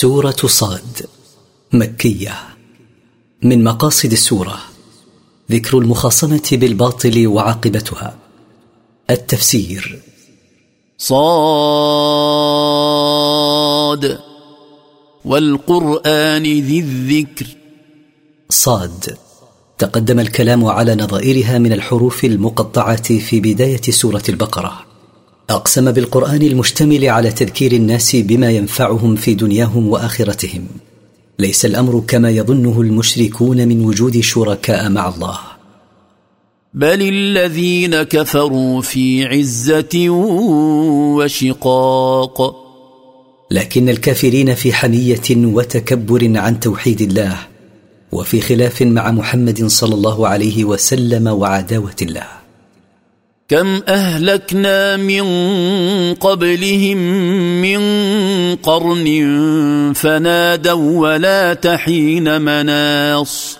سورة صاد مكية. من مقاصد السورة ذكر المخاصمة بالباطل وعاقبتها. التفسير صاد والقرآن ذي الذكر. صاد تقدم الكلام على نظائرها من الحروف المقطعة في بداية سورة البقرة. أقسم بالقرآن المشتمل على تذكير الناس بما ينفعهم في دنياهم وآخرتهم. ليس الأمر كما يظنه المشركون من وجود شركاء مع الله. بل الذين كفروا في عزة وشقاق. لكن الكافرين في حمية وتكبر عن توحيد الله وفي خلاف مع محمد صلى الله عليه وسلم وعداوة الله. كم أهلكنا من قبلهم من قرن فنادوا ولا تحين مناص.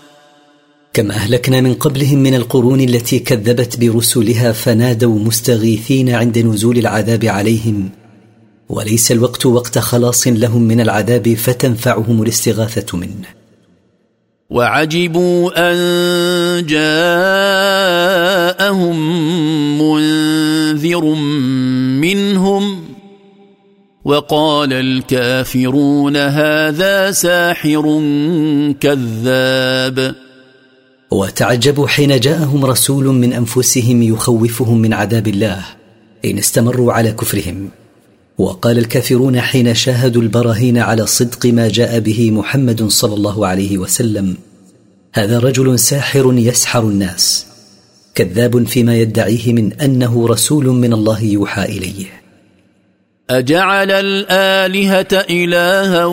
كم أهلكنا من قبلهم من القرون التي كذبت برسلها فنادوا مستغيثين عند نزول العذاب عليهم. وليس الوقت وقت خلاص لهم من العذاب فتنفعهم الاستغاثة منه. وعجبوا أن جاءهم منذر منهم وقال الكافرون هذا ساحر كذاب. وتعجبوا حين جاءهم رسول من أنفسهم يخوفهم من عذاب الله إن استمروا على كفرهم. وقال الكافرون حين شاهدوا البراهين على صدق ما جاء به محمد صلى الله عليه وسلم هذا رجل ساحر يسحر الناس كذاب فيما يدعيه من أنه رسول من الله يوحى إليه. أجعل الآلهة إلها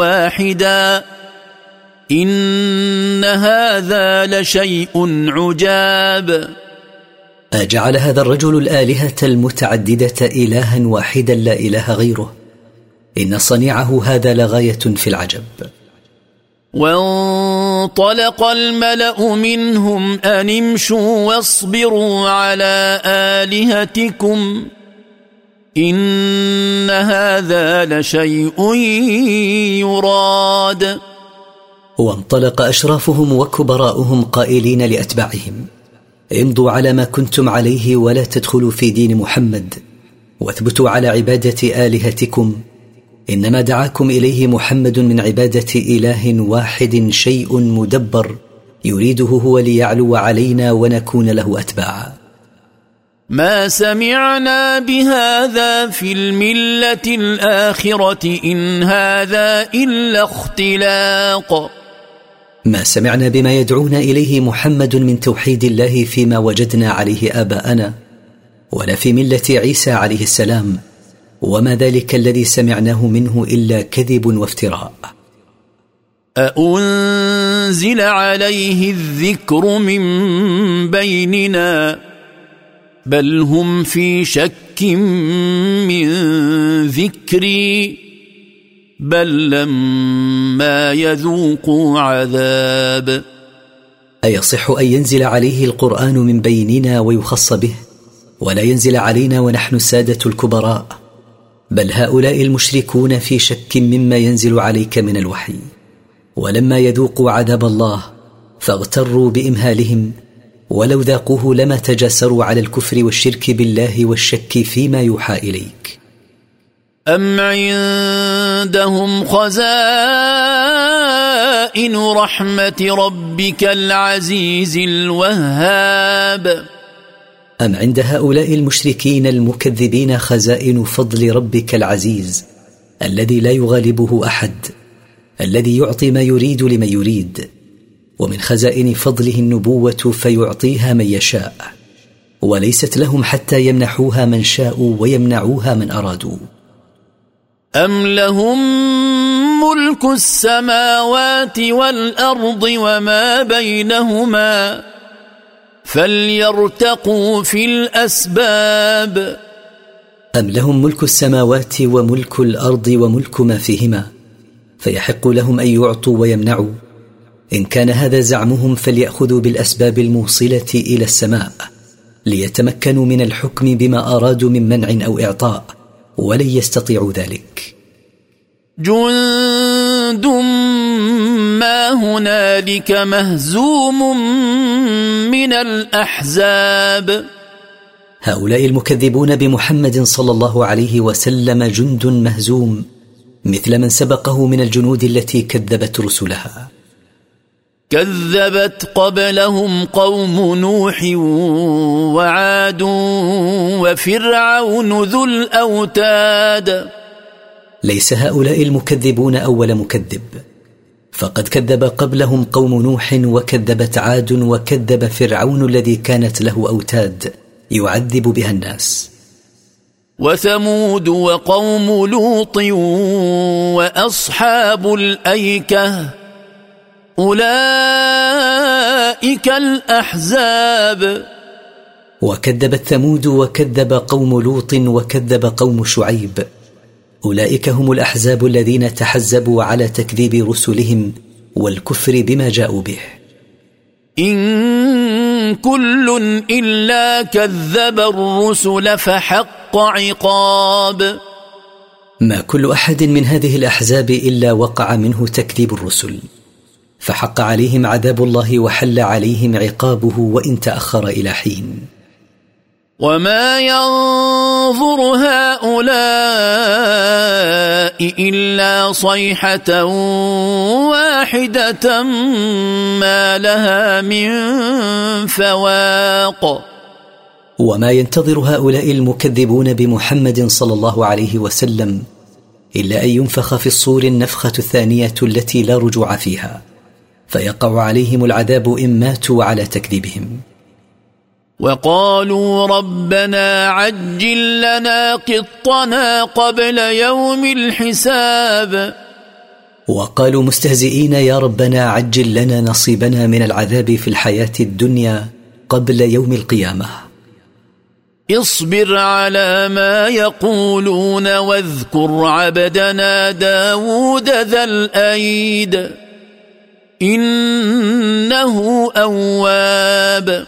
واحدا إن هذا لشيء عجاب. أجعل هذا الرجل الآلهة المتعددة إلها واحدا لا إله غيره. إن صنيعه هذا لغاية في العجب. وانطلق الملأ منهم أن امشوا واصبروا على آلهتكم. إن هذا لشيء يراد. وانطلق أشرافهم وكبراؤهم قائلين لأتباعهم. امضوا على ما كنتم عليه ولا تدخلوا في دين محمد واثبتوا على عبادة آلهتكم. إنما دعاكم إليه محمد من عبادة إله واحد شيء مدبر يريده هو ليعلو علينا ونكون له اتباعا ما سمعنا بهذا في الملة الآخرة إن هذا إلا اختلاق. ما سمعنا بما يدعونا إليه محمد من توحيد الله فيما وجدنا عليه آباءنا ولا في ملة عيسى عليه السلام وما ذلك الذي سمعناه منه إلا كذب وافتراء. أأنزل عليه الذكر من بيننا بل هم في شك من ذكري. بل لما يذوقوا عذاب. أيصح أن ينزل عليه القرآن من بيننا ويخص به؟ ولا ينزل علينا ونحن السادة الكبراء. بل هؤلاء المشركون في شك مما ينزل عليك من الوحي. ولما يذوقوا عذاب الله فاغتروا بإمهالهم. ولو ذاقوه لما تجاسروا على الكفر والشرك بالله والشك فيما يوحى إليك. أم عندهم خزائن رحمة ربك العزيز الوهاب. أم عند هؤلاء المشركين المكذبين خزائن فضل ربك العزيز الذي لا يغالبه أحد الذي يعطي ما يريد لمن يريد ومن خزائن فضله النبوة فيعطيها من يشاء وليست لهم حتى يمنحوها من شاءوا ويمنعوها من أرادوا. ام لهم ملك السماوات والارض وما بينهما فليرتقوا في الاسباب ام لهم ملك السماوات وملك الأرض وملك ما فيهما فيحق لهم ان يعطوا ويمنعوا ان كان هذا زعمهم فلياخذوا بالاسباب الموصله إلى السماء ليتمكنوا من الحكم بما ارادوا من منع أو اعطاء ولن يستطيعوا ذلك. جند ما هنالك مهزوم من الاحزاب. هؤلاء المكذبون بمحمد صلى الله عليه وسلم جند مهزوم مثل من سبقه من الجنود التي كذبت رسلها. كذبت قبلهم قوم نوح وعاد وفرعون ذو الأوتاد. ليس هؤلاء المكذبون أول مكذب. فقد كذب قبلهم قوم نوح وكذبت عاد وكذب فرعون الذي كانت له أوتاد يعذب بها الناس. وثمود وقوم لوط وأصحاب الأيكة أولئك الأحزاب. وكذبت ثمود وكذب قوم لوط وكذب قوم شعيب. أولئك هم الأحزاب الذين تحزبوا على تكذيب رسلهم والكفر بما جاءوا به. إن كل إلا كذب الرسل فحق عقاب. ما كل أحد من هذه الأحزاب إلا وقع منه تكذيب الرسل. فحق عليهم عذاب الله وحل عليهم عقابه وإن تأخر إلى حين. وما ينظر هؤلاء إلا صيحة واحدة ما لها من فواق. وما ينتظر هؤلاء المكذبون بمحمد صلى الله عليه وسلم إلا أن ينفخ في الصور النفخة الثانية التي لا رجوع فيها. فيقع عليهم العذاب إن ماتوا على تكذيبهم. وقالوا ربنا عجل لنا قطنا قبل يوم الحساب. وقالوا مستهزئين يا ربنا عجل لنا نصيبنا من العذاب في الحياة الدنيا قبل يوم القيامة. اصبر على ما يقولون واذكر عبدنا داود ذا الأيد. إنه أواب.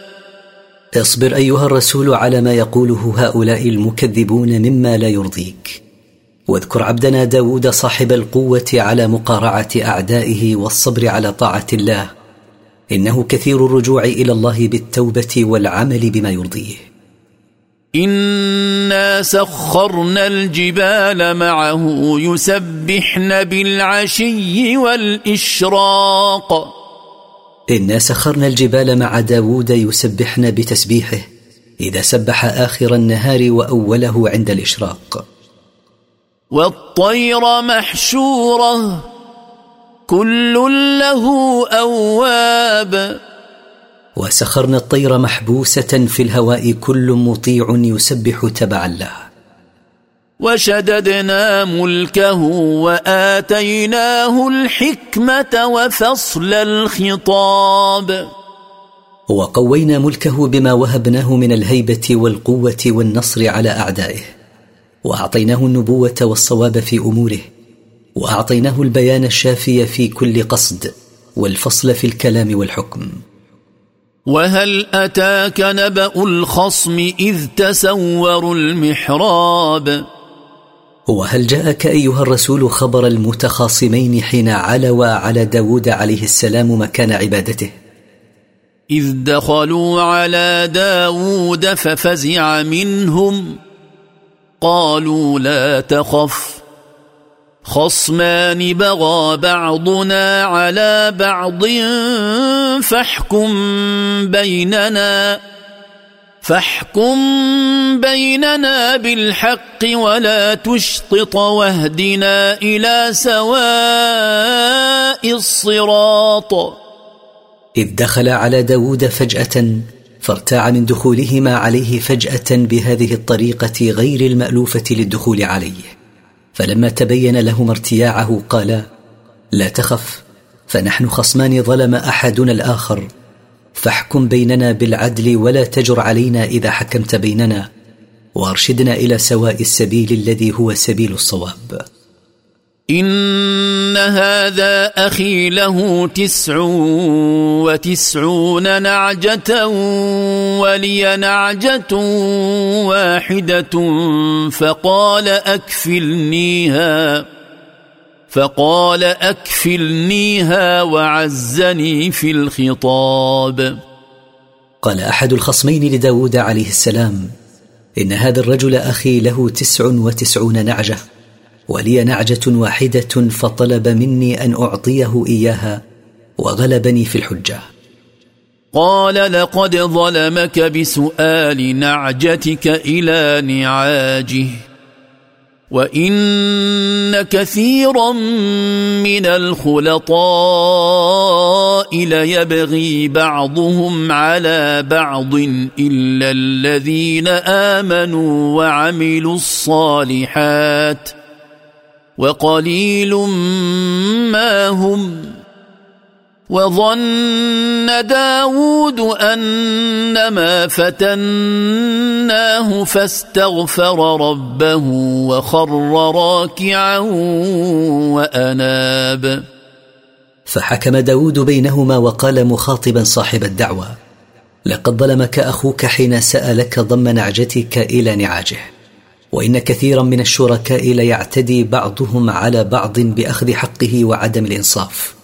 اصبر أيها الرسول على ما يقوله هؤلاء المكذبون مما لا يرضيك. واذكر عبدنا داود صاحب القوة على مقارعة أعدائه والصبر على طاعة الله. إنه كثير الرجوع إلى الله بالتوبة والعمل بما يرضيه. انا سخرنا الجبال معه يسبحن بالعشي والاشراق. إنا سخرنا الجبال مع داود يسبحن بتسبيحه إذا سبح آخر النهار وأوله عند الإشراق. والطير محشورة كل له أواب. وسخرنا الطير محبوسة في الهواء كل مطيع يسبح تبعا له وشددنا ملكه وآتيناه الحكمة وفصل الخطاب. وقوينا ملكه بما وهبناه من الهيبة والقوة والنصر على أعدائه. وأعطيناه النبوة والصواب في أموره. وأعطيناه البيان الشافي في كل قصد والفصل في الكلام والحكم. وهل أتاك نبأ الخصم إذ تسوروا المحراب؟ وهل جاءك أيها الرسول خبر المتخاصمين حين علوا على داود عليه السلام مكان عبادته؟ إذ دخلوا على داود ففزع منهم قالوا لا تخف. خصمان بغى بعضنا على بعض فاحكم بيننا فاحكم بيننا بالحق ولا تشطط واهدنا إلى سواء الصراط. إذ دخل على داود فجأة فارتاع من دخولهما عليه فجأة بهذه الطريقة غير المألوفة للدخول عليه. فلما تبين لهما ارتياعه قالا لا تخف فنحن خصمان ظلم أحدنا الآخر. فاحكم بيننا بالعدل ولا تجر علينا إذا حكمت بيننا. وأرشدنا إلى سواء السبيل الذي هو سبيل الصواب. إن هذا أخي له تسع وتسعون نعجة ولي نعجة واحدة فقال أكفلنيها فقال أكفلنيها وعزني في الخطاب. قال أحد الخصمين لداود عليه السلام إن هذا الرجل أخي له تسع وتسعون نعجة. ولي نعجة واحدة فطلب مني أن أعطيه إياها وغلبني في الحجة. قال لقد ظلمك بسؤال نعجتك إلى نعاجه وإن كثيرا من الخلطاء ليبغي بعضهم على بعض إلا الذين آمنوا وعملوا الصالحات. وقليل ما هم وظن داود أنما فتناه فاستغفر ربه وخر راكعا وأناب. فحكم داود بينهما وقال مخاطبا صاحب الدعوة لقد ظلمك أخوك حين سألك ضم نعجتك إلى نعاجه. وإن كثيرا من الشركاء ليعتدي بعضهم على بعض بأخذ حقه وعدم الإنصاف.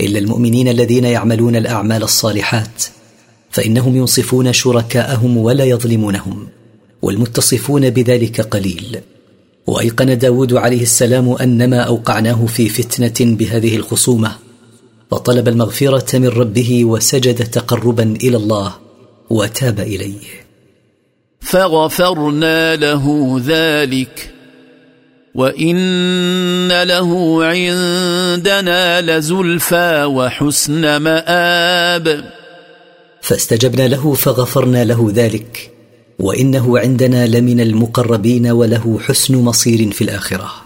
إلا المؤمنين الذين يعملون الأعمال الصالحات فإنهم ينصفون شركاءهم ولا يظلمونهم والمتصفون بذلك قليل. وأيقن داود عليه السلام أنما أوقعناه في فتنة بهذه الخصومة فطلب المغفرة من ربه وسجد تقربا إلى الله وتاب إليه. فغفرنا له ذلك. وإن له عندنا لزلفى وحسن مآب. فاستجبنا له فغفرنا له ذلك. وإنه عندنا لمن المقربين وله حسن مصير في الآخرة.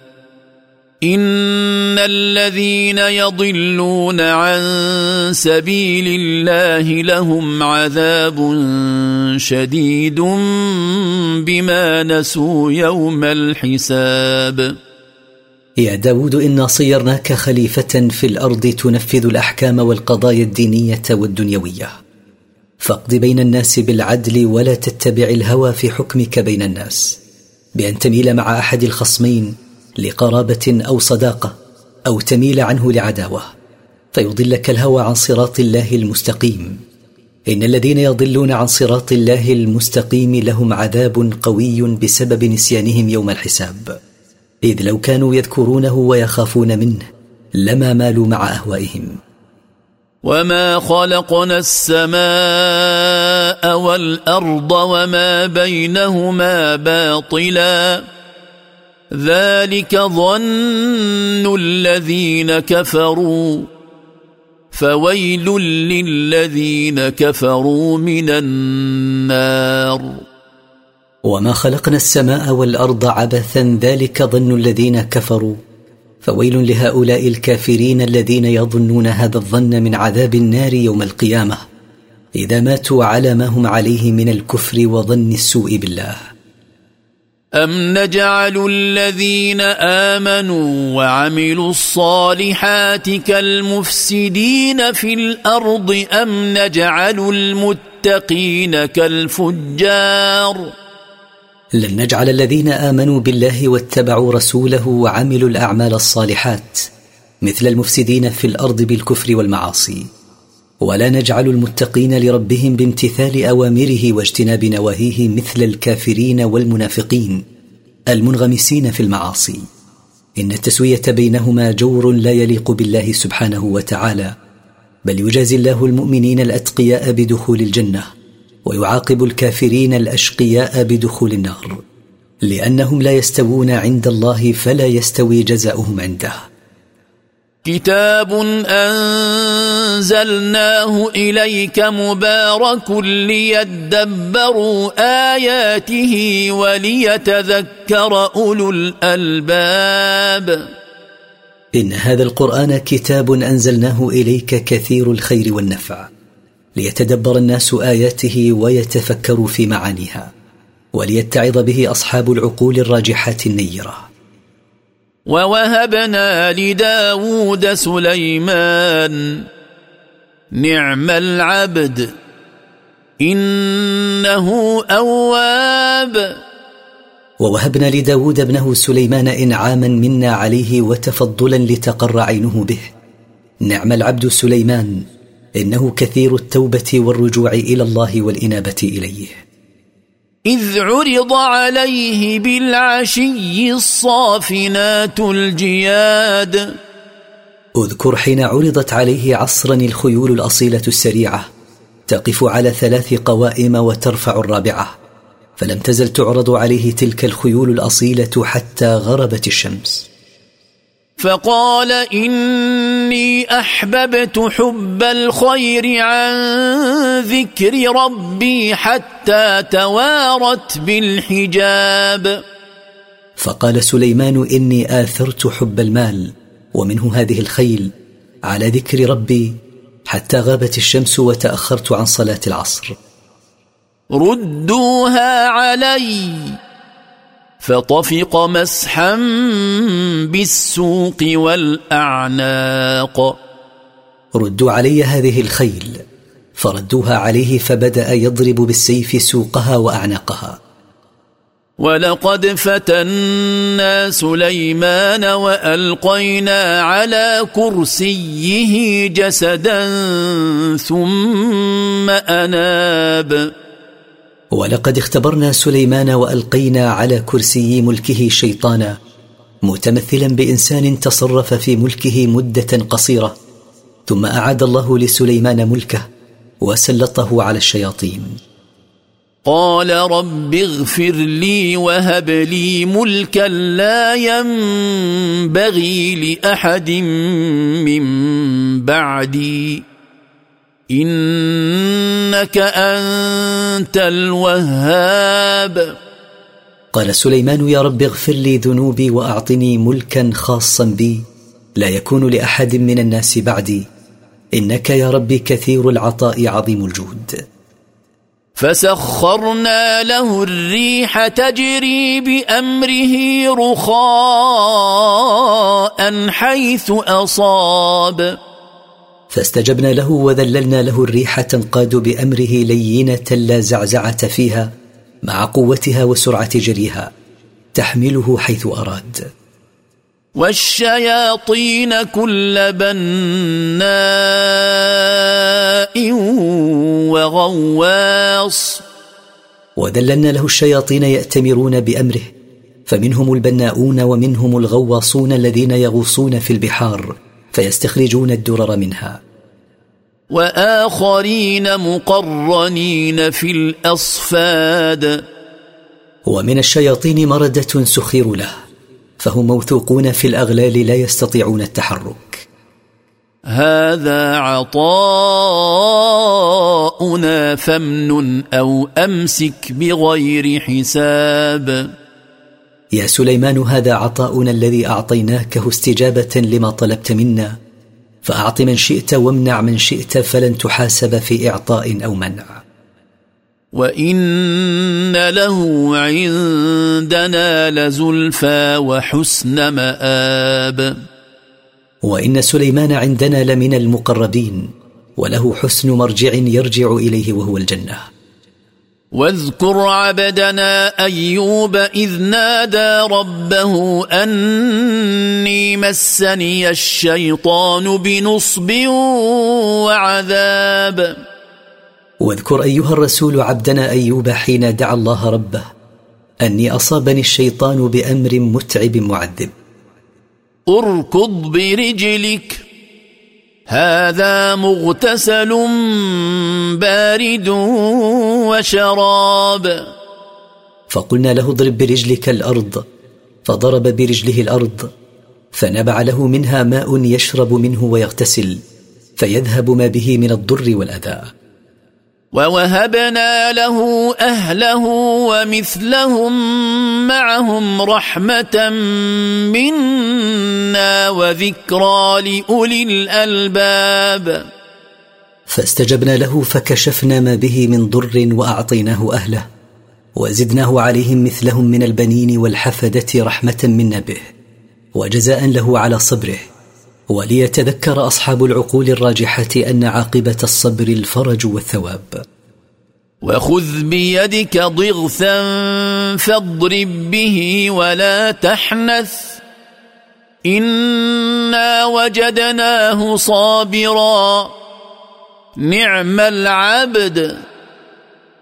إن الذين يضلون عن سبيل الله لهم عذاب شديد بما نسوا يوم الحساب. يا داود إنا صيرناك خليفة في الأرض تنفذ الأحكام والقضايا الدينية والدنيوية. فاقض بين الناس بالعدل ولا تتبع الهوى في حكمك بين الناس. بأن تميل مع أحد الخصمين لقرابة أو صداقة أو تميل عنه لعداوة فيضلك الهوى عن صراط الله المستقيم. إن الذين يضلون عن صراط الله المستقيم لهم عذاب قوي بسبب نسيانهم يوم الحساب. إذ لو كانوا يذكرونه ويخافون منه لما مالوا مع أهوائهم. وما خلقنا السماء والأرض وما بينهما باطلا ذلك ظن الذين كفروا. فويل للذين كفروا من النار. وما خلقنا السماء والأرض عبثا ذلك ظن الذين كفروا. فويل لهؤلاء الكافرين الذين يظنون هذا الظن من عذاب النار يوم القيامة. إذا ماتوا على ما هم عليه من الكفر وظن السوء بالله. أم نجعل الذين آمنوا وعملوا الصالحات كالمفسدين في الأرض أم نجعل المتقين كالفجار لن نجعل الذين امنوا بالله واتبعوا رسوله وعملوا الاعمال الصالحات مثل المفسدين في الأرض بالكفر والمعاصي. ولا نجعل المتقين لربهم بامتثال أوامره واجتناب نواهيه مثل الكافرين والمنافقين المنغمسين في المعاصي. إن التسوية بينهما جور لا يليق بالله سبحانه وتعالى بل يجازي الله المؤمنين الأتقياء بدخول الجنة ويعاقب الكافرين الأشقياء بدخول النار لأنهم لا يستوون عند الله فلا يستوي جزاؤهم عنده. كتاب أنزلناه إليك مبارك ليدبروا آياته وليتذكر أولو الألباب. إن هذا القرآن كتاب أنزلناه إليك كثير الخير والنفع. ليتدبر الناس آياته ويتفكروا في معانيها. وليتعظ به أصحاب العقول الراجحات النيرة. ووهبنا لداود سليمان نعم العبد إنه أواب. ووهبنا لداود ابنه سليمان إنعاما منا عليه وتفضلا لتقر عينه به. نعم العبد سليمان إنه كثير التوبة والرجوع إلى الله والإنابة إليه. إذ عرض عليه بالعشي الصافنات الجياد. اذكر حين عرضت عليه عصرا الخيول الأصيلة السريعة تقف على ثلاث قوائم وترفع الرابعة فلم تزل تعرض عليه تلك الخيول الأصيلة حتى غربت الشمس. فقال إني أحببت حب الخير عن ذكر ربي حتى توارت بالحجاب. فقال سليمان إني آثرت حب المال ومنه هذه الخيل على ذكر ربي حتى غابت الشمس وتأخرت عن صلاة العصر. ردوها علي. فطفق مسحا بالسوق والأعناق. ردوا علي هذه الخيل. فردوها عليه فبدأ يضرب بالسيف سوقها وأعناقها. ولقد فتنا سليمان وألقينا على كرسيه جسدا ثم أناب. ولقد اختبرنا سليمان وألقينا على كرسي ملكه شيطانا متمثلا بإنسان تصرف في ملكه مدة قصيرة ثم أعاد الله لسليمان ملكه وسلطه على الشياطين. قال رب اغفر لي وهب لي ملكا لا ينبغي لأحد من بعدي. إنك أنت الوهاب. قال سليمان يا رب اغفر لي ذنوبي وأعطني ملكا خاصا بي. لا يكون لأحد من الناس بعدي. إنك يا رب كثير العطاء عظيم الجود. فسخرنا له الريح تجري بأمره رخاء حيث أصاب. فاستجبنا له وذللنا له الريح تنقاد بأمره لينة لا زعزعة فيها مع قوتها وسرعة جريها تحمله حيث أراد. والشياطين كل بناء وغواص. وذللنا له الشياطين يأتمرون بأمره فمنهم البناؤون ومنهم الغواصون الذين يغوصون في البحار. فيستخرجون الدرر منها. وآخرين مقرنين في الأصفاد. ومن الشياطين مردة سخر له فهم موثوقون في الأغلال لا يستطيعون التحرك. هذا عطاؤنا فامنن أو أمسك بغير حساب. يا سليمان هذا عطاؤنا الذي اعطيناكه استجابة لما طلبت منا. فأعط من شئت وامنع من شئت فلن تحاسب في إعطاء أو منع. وإن له عندنا لزلفى وحسن مآب. وإن سليمان عندنا لمن المقربين وله حسن مرجع يرجع إليه وهو الجنة. واذكر عبدنا أيوب إذ نادى ربه أني مسني الشيطان بنصب وعذاب. واذكر أيها الرسول عبدنا أيوب حين دعا الله ربه أني أصابني الشيطان بأمر متعب معذب. اركض برجلك. هذا مغتسل بارد وشراب. فقلنا له اضرب برجلك الأرض فضرب برجله الأرض فنبع له منها ماء يشرب منه ويغتسل فيذهب ما به من الضر والأذى. ووهبنا له اهله ومثلهم معهم رحمه منا وذكرى لاولي الالباب. فاستجبنا له فكشفنا ما به من ضر وأعطيناه أهله وزدناه عليهم مثلهم من البنين والحفدة رحمة منا به وجزاء له على صبره. وليتذكر أصحاب العقول الراجحة أن عاقبة الصبر الفرج والثواب. وخذ بيدك ضغثا فاضرب به ولا تحنث. إنا وجدناه صابرا. نعم العبد.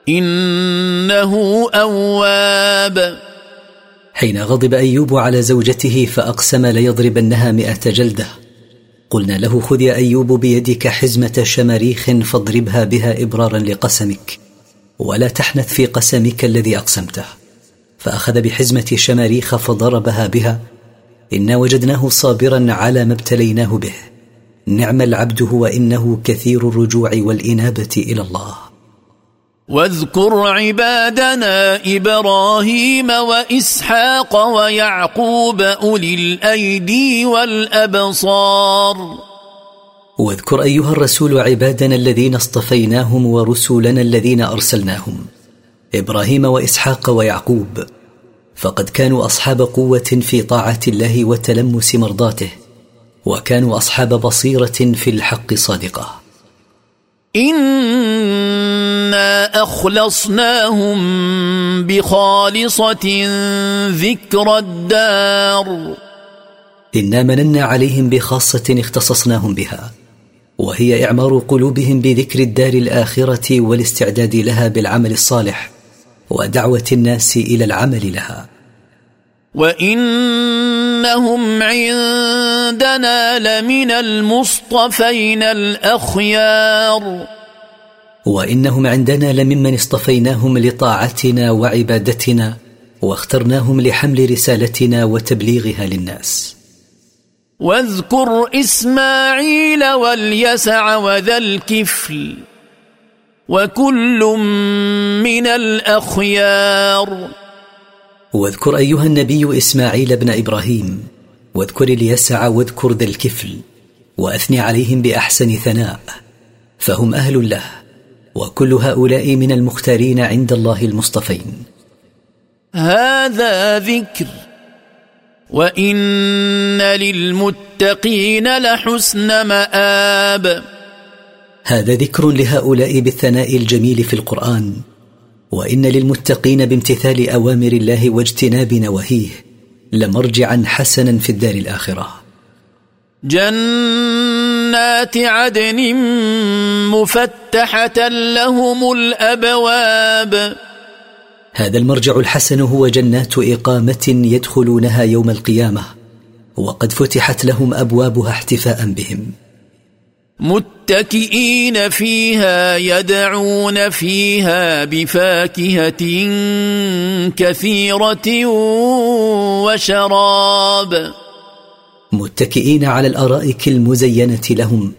إنه أواب. حين غضب أيوب على زوجته فأقسم ليضربنها مائه جلدة. قلنا له خذ يا أيوب بيدك حزمة شماريخ فاضربها بها إبرارا لقسمك ولا تحنث في قسمك الذي أقسمته. فأخذ بحزمة شماريخ فضربها بها إنا وجدناه صابرا على ما ابتليناه به. نعم العبد هو إنه كثير الرجوع والإنابة إلى الله. واذكر عبادنا إبراهيم وإسحاق ويعقوب أولي الأيدي والأبصار. واذكر أيها الرسول عبادنا الذين اصطفيناهم ورسلنا الذين أرسلناهم إبراهيم وإسحاق ويعقوب. فقد كانوا أصحاب قوة في طاعة الله وتلمس مرضاته وكانوا أصحاب بصيرة في الحق صادقة. انا اخلصناهم بخالصه ذكر الدار. انا مننا عليهم بخاصه اختصصناهم بها وهي اعمار قلوبهم بذكر الدار الاخره والاستعداد لها بالعمل الصالح ودعوه الناس إلى العمل لها. وانهم عندنا لمن المصطفين الاخيار وانهم عندنا لممن اصطفيناهم لطاعتنا وعبادتنا واخترناهم لحمل رسالتنا وتبليغها للناس واذكر اسماعيل واليسع وذا الكفل وكل من الاخيار واذكر أيها النبي إسماعيل بن إبراهيم واذكر اليسع واذكر ذا الكفل وأثني عليهم بأحسن ثناء فهم أهل له وكل هؤلاء من المختارين عند الله المصطفين. هذا ذكر وإن للمتقين لحسن مآب. هذا ذكر لهؤلاء بالثناء الجميل في القرآن وإن للمتقين بامتثال أوامر الله واجتناب نواهيه لمرجعا حسنا في الدار الآخرة. جنات عدن مفتحة لهم الأبواب. هذا المرجع الحسن هو جنات إقامة يدخلونها يوم القيامة وقد فتحت لهم أبوابها احتفاء بهم. متكئين فيها يدعون فيها بفاكهة كثيرة وشراب. متكئين على الأرائك المزينة لهم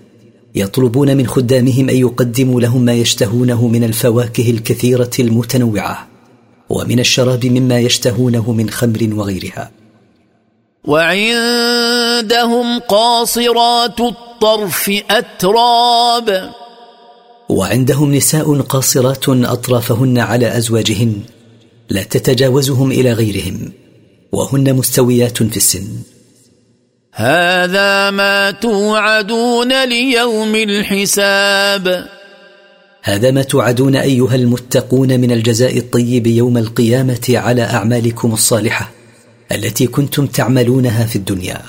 يطلبون من خدامهم أن يقدموا لهم ما يشتهونه من الفواكه الكثيرة المتنوعة ومن الشراب مما يشتهونه من خمر وغيرها. وعندهم قاصرات الطرف أتراب. وعندهم نساء قاصرات أطرافهن على أزواجهن لا تتجاوزهم إلى غيرهم وهن مستويات في السن. هذا ما توعدون ليوم الحساب. هذا ما توعدون أيها المتقون من الجزاء الطيب يوم القيامة على أعمالكم الصالحة. التي كنتم تعملونها في الدنيا.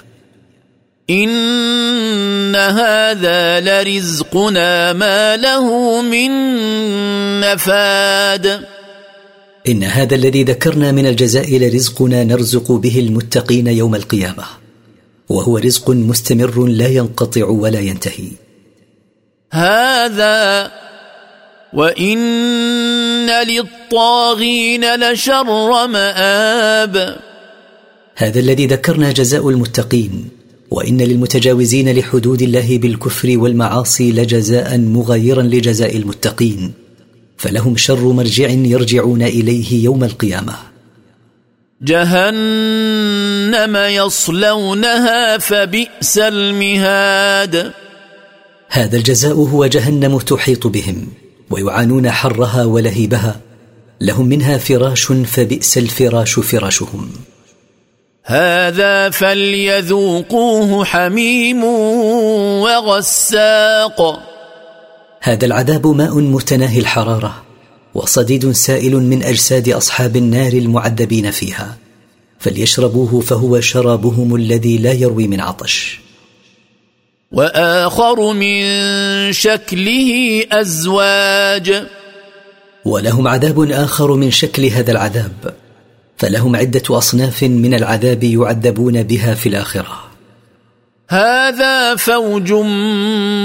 إن هذا لرزقنا ما له من نفاد. إن هذا الذي ذكرنا من الجزاء لرزقنا نرزق به المتقين يوم القيامة. وهو رزق مستمر لا ينقطع ولا ينتهي. هذا وإن للطاغين لشر مآب. هذا الذي ذكرنا جزاء المتقين وإن للمتجاوزين لحدود الله بالكفر والمعاصي لجزاء مغايرا لجزاء المتقين فلهم شر مرجع يرجعون إليه يوم القيامة. جهنم يصلونها فبئس المهاد. هذا الجزاء هو جهنم تحيط بهم ويعانون حرها ولهيبها لهم منها فراش فبئس الفراش فراشهم. هذا فليذوقوه حميم وغساق. هذا العذاب ماء متناهي الحرارة وصديد سائل من أجساد أصحاب النار المعذبين فيها. فليشربوه فهو شرابهم الذي لا يروي من عطش. وآخر من شكله أزواج. ولهم عذاب آخر من شكل هذا العذاب. فلهم عدة أصناف من العذاب يعذبون بها في الآخرة. هذا فوج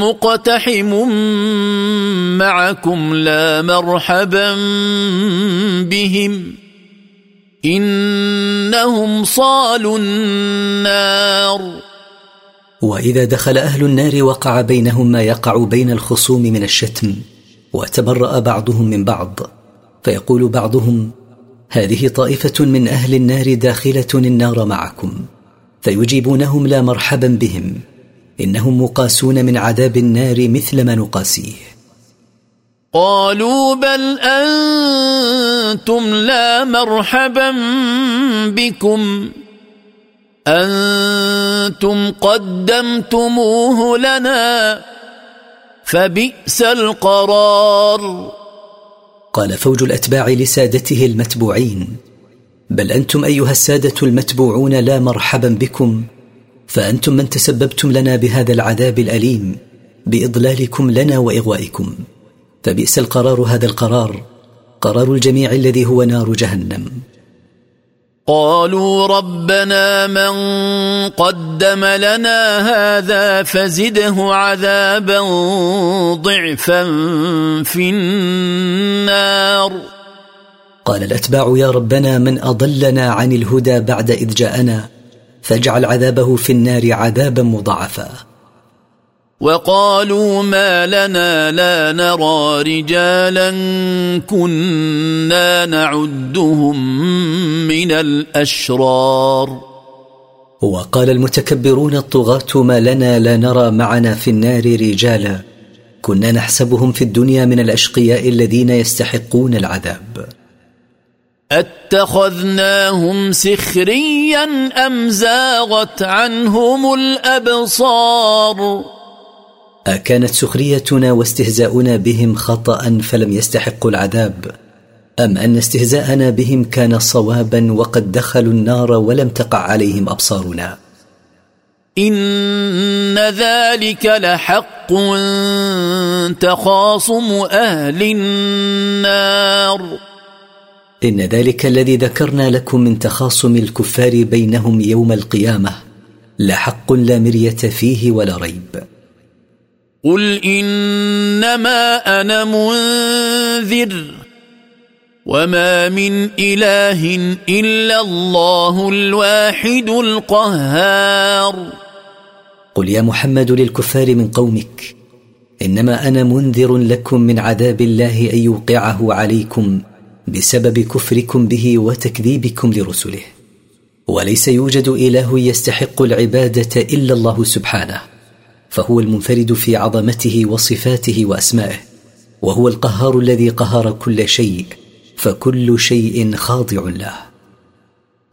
مقتحم معكم لا مرحبا بهم. إنهم صالوا النار. وإذا دخل أهل النار وقع بينهم ما يقع بين الخصوم من الشتم وتبرأ بعضهم من بعض فيقول بعضهم هذه طائفة من أهل النار داخلة النار معكم فيجيبونهم لا مرحبا بهم إنهم مقاسون من عذاب النار مثل ما نقاسيه. قالوا بل أنتم لا مرحبا بكم أنتم قدمتموه لنا فبئس القرار. قال فوج الأتباع لسادته المتبوعين. بل أنتم أيها السادة المتبوعون لا مرحبا بكم فأنتم من تسببتم لنا بهذا العذاب الأليم بإضلالكم لنا وإغوائكم. فبئس القرار هذا القرار قرار الجميع الذي هو نار جهنم. قالوا ربنا من قدم لنا هذا فزده عذابا ضعفا في النار. قال الأتباع يا ربنا من أضلنا عن الهدى بعد إذ جاءنا فاجعل عذابه في النار عذابا مضاعفا. وقالوا ما لنا لا نرى رجالا كنا نعدهم من الأشرار. وقال المتكبرون الطغاة ما لنا لا نرى معنا في النار رجالا كنا نحسبهم في الدنيا من الأشقياء الذين يستحقون العذاب. أتخذناهم سخريا أم زاغت عنهم الأبصار؟ أكانت سخريتنا واستهزاؤنا بهم خطأ فلم يستحقوا العذاب؟ أم أن استهزاءنا بهم كان صوابا وقد دخلوا النار ولم تقع عليهم أبصارنا؟ إن ذلك لحق تخاصم أهل النار. إن ذلك الذي ذكرنا لكم من تخاصم الكفار بينهم يوم القيامة لحق لا مرية فيه ولا ريب. قل انما أنا منذر وما من اله الا الله الواحد القهار قل يا محمد للكفار من قومك انما أنا منذر لكم من عذاب الله ان يوقعه عليكم بسبب كفركم به وتكذيبكم لرسله وليس يوجد اله يستحق العباده الا الله سبحانه فهو المنفرد في عظمته وصفاته وأسمائه وهو القهار الذي قهر كل شيء فكل شيء خاضع له.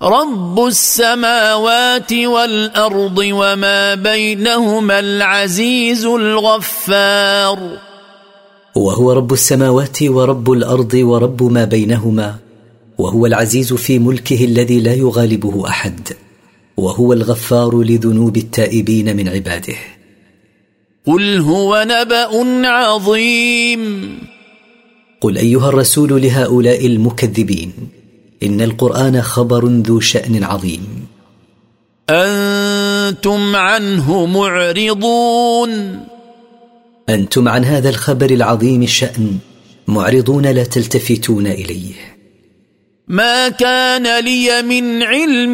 رب السماوات والأرض وما بينهما العزيز الغفار. وهو رب السماوات ورب الأرض ورب ما بينهما وهو العزيز في ملكه الذي لا يغالبه أحد وهو الغفار لذنوب التائبين من عباده. قل هو نبأ عظيم. قل أيها الرسول لهؤلاء المكذبين إن القرآن خبر ذو شأن عظيم. أنتم عنه معرضون. أنتم عن هذا الخبر العظيم الشأن معرضون لا تلتفتون إليه. ما كان لي من علم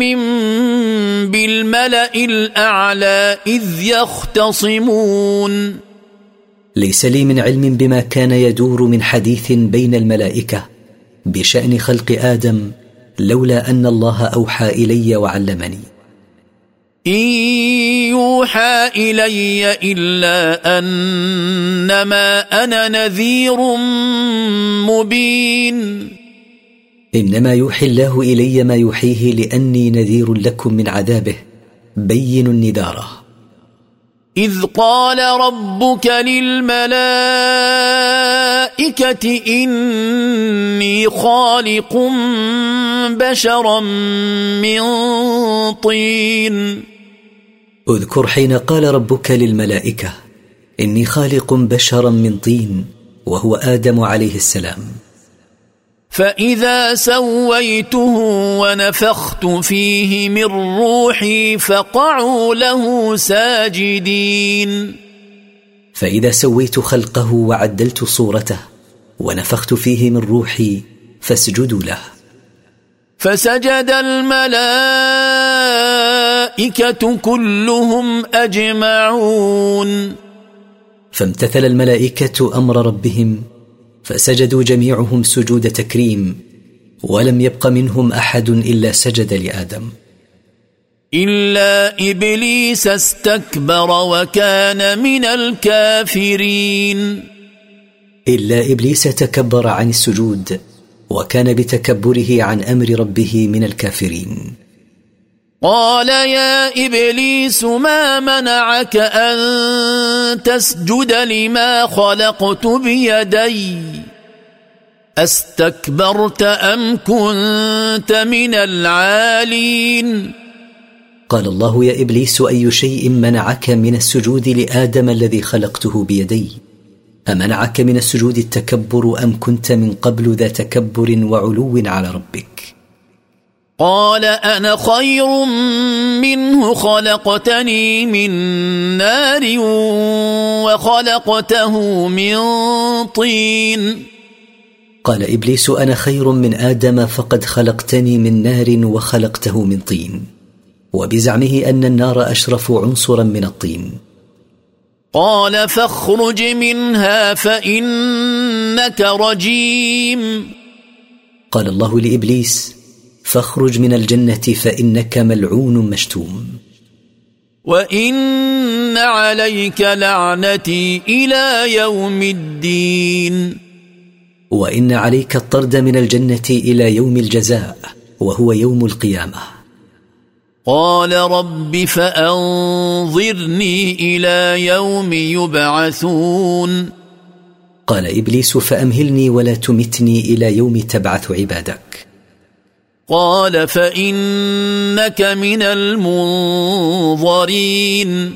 بالملأ الأعلى إذ يختصمون. ليس لي من علم بما كان يدور من حديث بين الملائكة بشأن خلق آدم لولا أن الله أوحى إلي وعلمني. إن يوحى إلي إلا أنما أنا نذير مبين. إنما يوحي الله إلي ما يوحيه لأني نذير لكم من عذابه. بين النذاره إذ قال ربك للملائكة إني خالق بشرا من طين. أذكر حين قال ربك للملائكة إني خالق بشرا من طين وهو آدم عليه السلام. فاذا سويته ونفخت فيه من روحي فقعوا له ساجدين فاذا سويت خلقه وعدلت صورته ونفخت فيه من روحي فاسجدوا له. فسجد الملائكه كلهم اجمعون فامتثل الملائكه أمر ربهم فسجدوا جميعهم سجود تكريم ولم يبق منهم أحد إلا سجد لآدم. إلا إبليس استكبر وكان من الكافرين. إلا إبليس تكبر عن السجود وكان بتكبره عن أمر ربه من الكافرين. قال يا إبليس ما منعك أن تسجد لما خلقت بيدي؟ أستكبرت أم كنت من العالين؟ قال الله يا إبليس أي شيء منعك من السجود لآدم الذي خلقته بيدي؟ أمنعك من السجود التكبر أم كنت من قبل ذا تكبر وعلو على ربك؟ قال أنا خير منه خلقتني من نار وخلقته من طين. قال إبليس أنا خير من آدم فقد خلقتني من نار وخلقته من طين. وبزعمه أن النار أشرف عنصرا من الطين. قال فاخرج منها فإنك رجيم. قال الله لإبليس فاخرج من الجنة فإنك ملعون مشتوم. وإن عليك لعنتي إلى يوم الدين. وإن عليك الطرد من الجنة إلى يوم الجزاء وهو يوم القيامة. قال رب فأنظرني إلى يوم يبعثون. قال إبليس فأمهلني ولا تمتني إلى يوم تبعث عبادك. قال فإنك من المنظرين.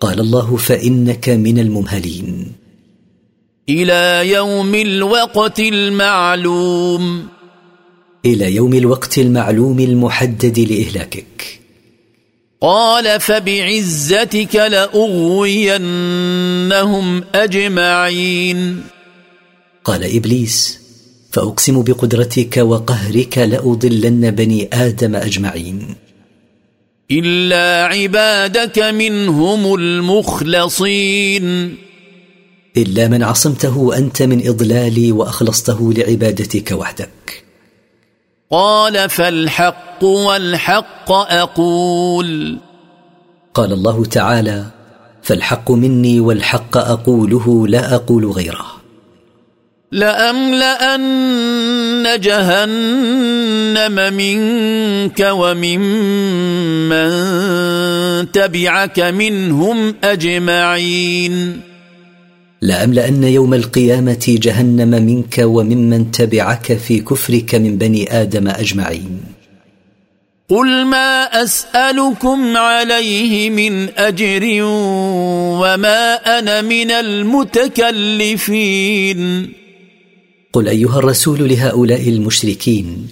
قال الله فإنك من الممهلين. إلى يوم الوقت المعلوم. إلى يوم الوقت المعلوم المحدد لإهلاكك. قال فبعزتك لأغوينهم أجمعين. قال إبليس فأقسم بقدرتك وقهرك لأضلن بني آدم أجمعين. إلا عبادك منهم المخلصين. إلا من عصمته أنت من إضلالي وأخلصته لعبادتك وحدك. قال فالحق والحق أقول. قال الله تعالى فالحق مني والحق أقوله لا أقول غيره. لأملأن جهنم منك وممن من تبعك منهم أجمعين. لأملأن يوم القيامة جهنم منك وممن تبعك في كفرك من بني آدم أجمعين. قل ما أسألكم عليه من أجر وما أنا من المتكلفين. قل أيها الرسول لهؤلاء المشركين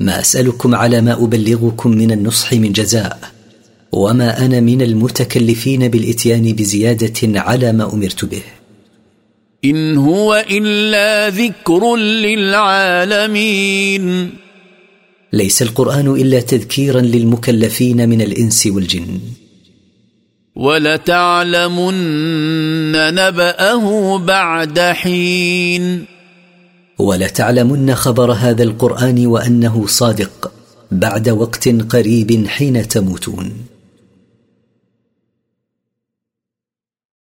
ما أسألكم على ما أبلغكم من النصح من جزاء وما أنا من المتكلفين بالإتيان بزيادة على ما أمرت به. إن هو إلا ذكر للعالمين. ليس القرآن إلا تذكيرا للمكلفين من الإنس والجن. ولتعلمن نبأه بعد حين. ولتعلمن خبر هذا القرآن وأنه صادق بعد وقت قريب حين تموتون.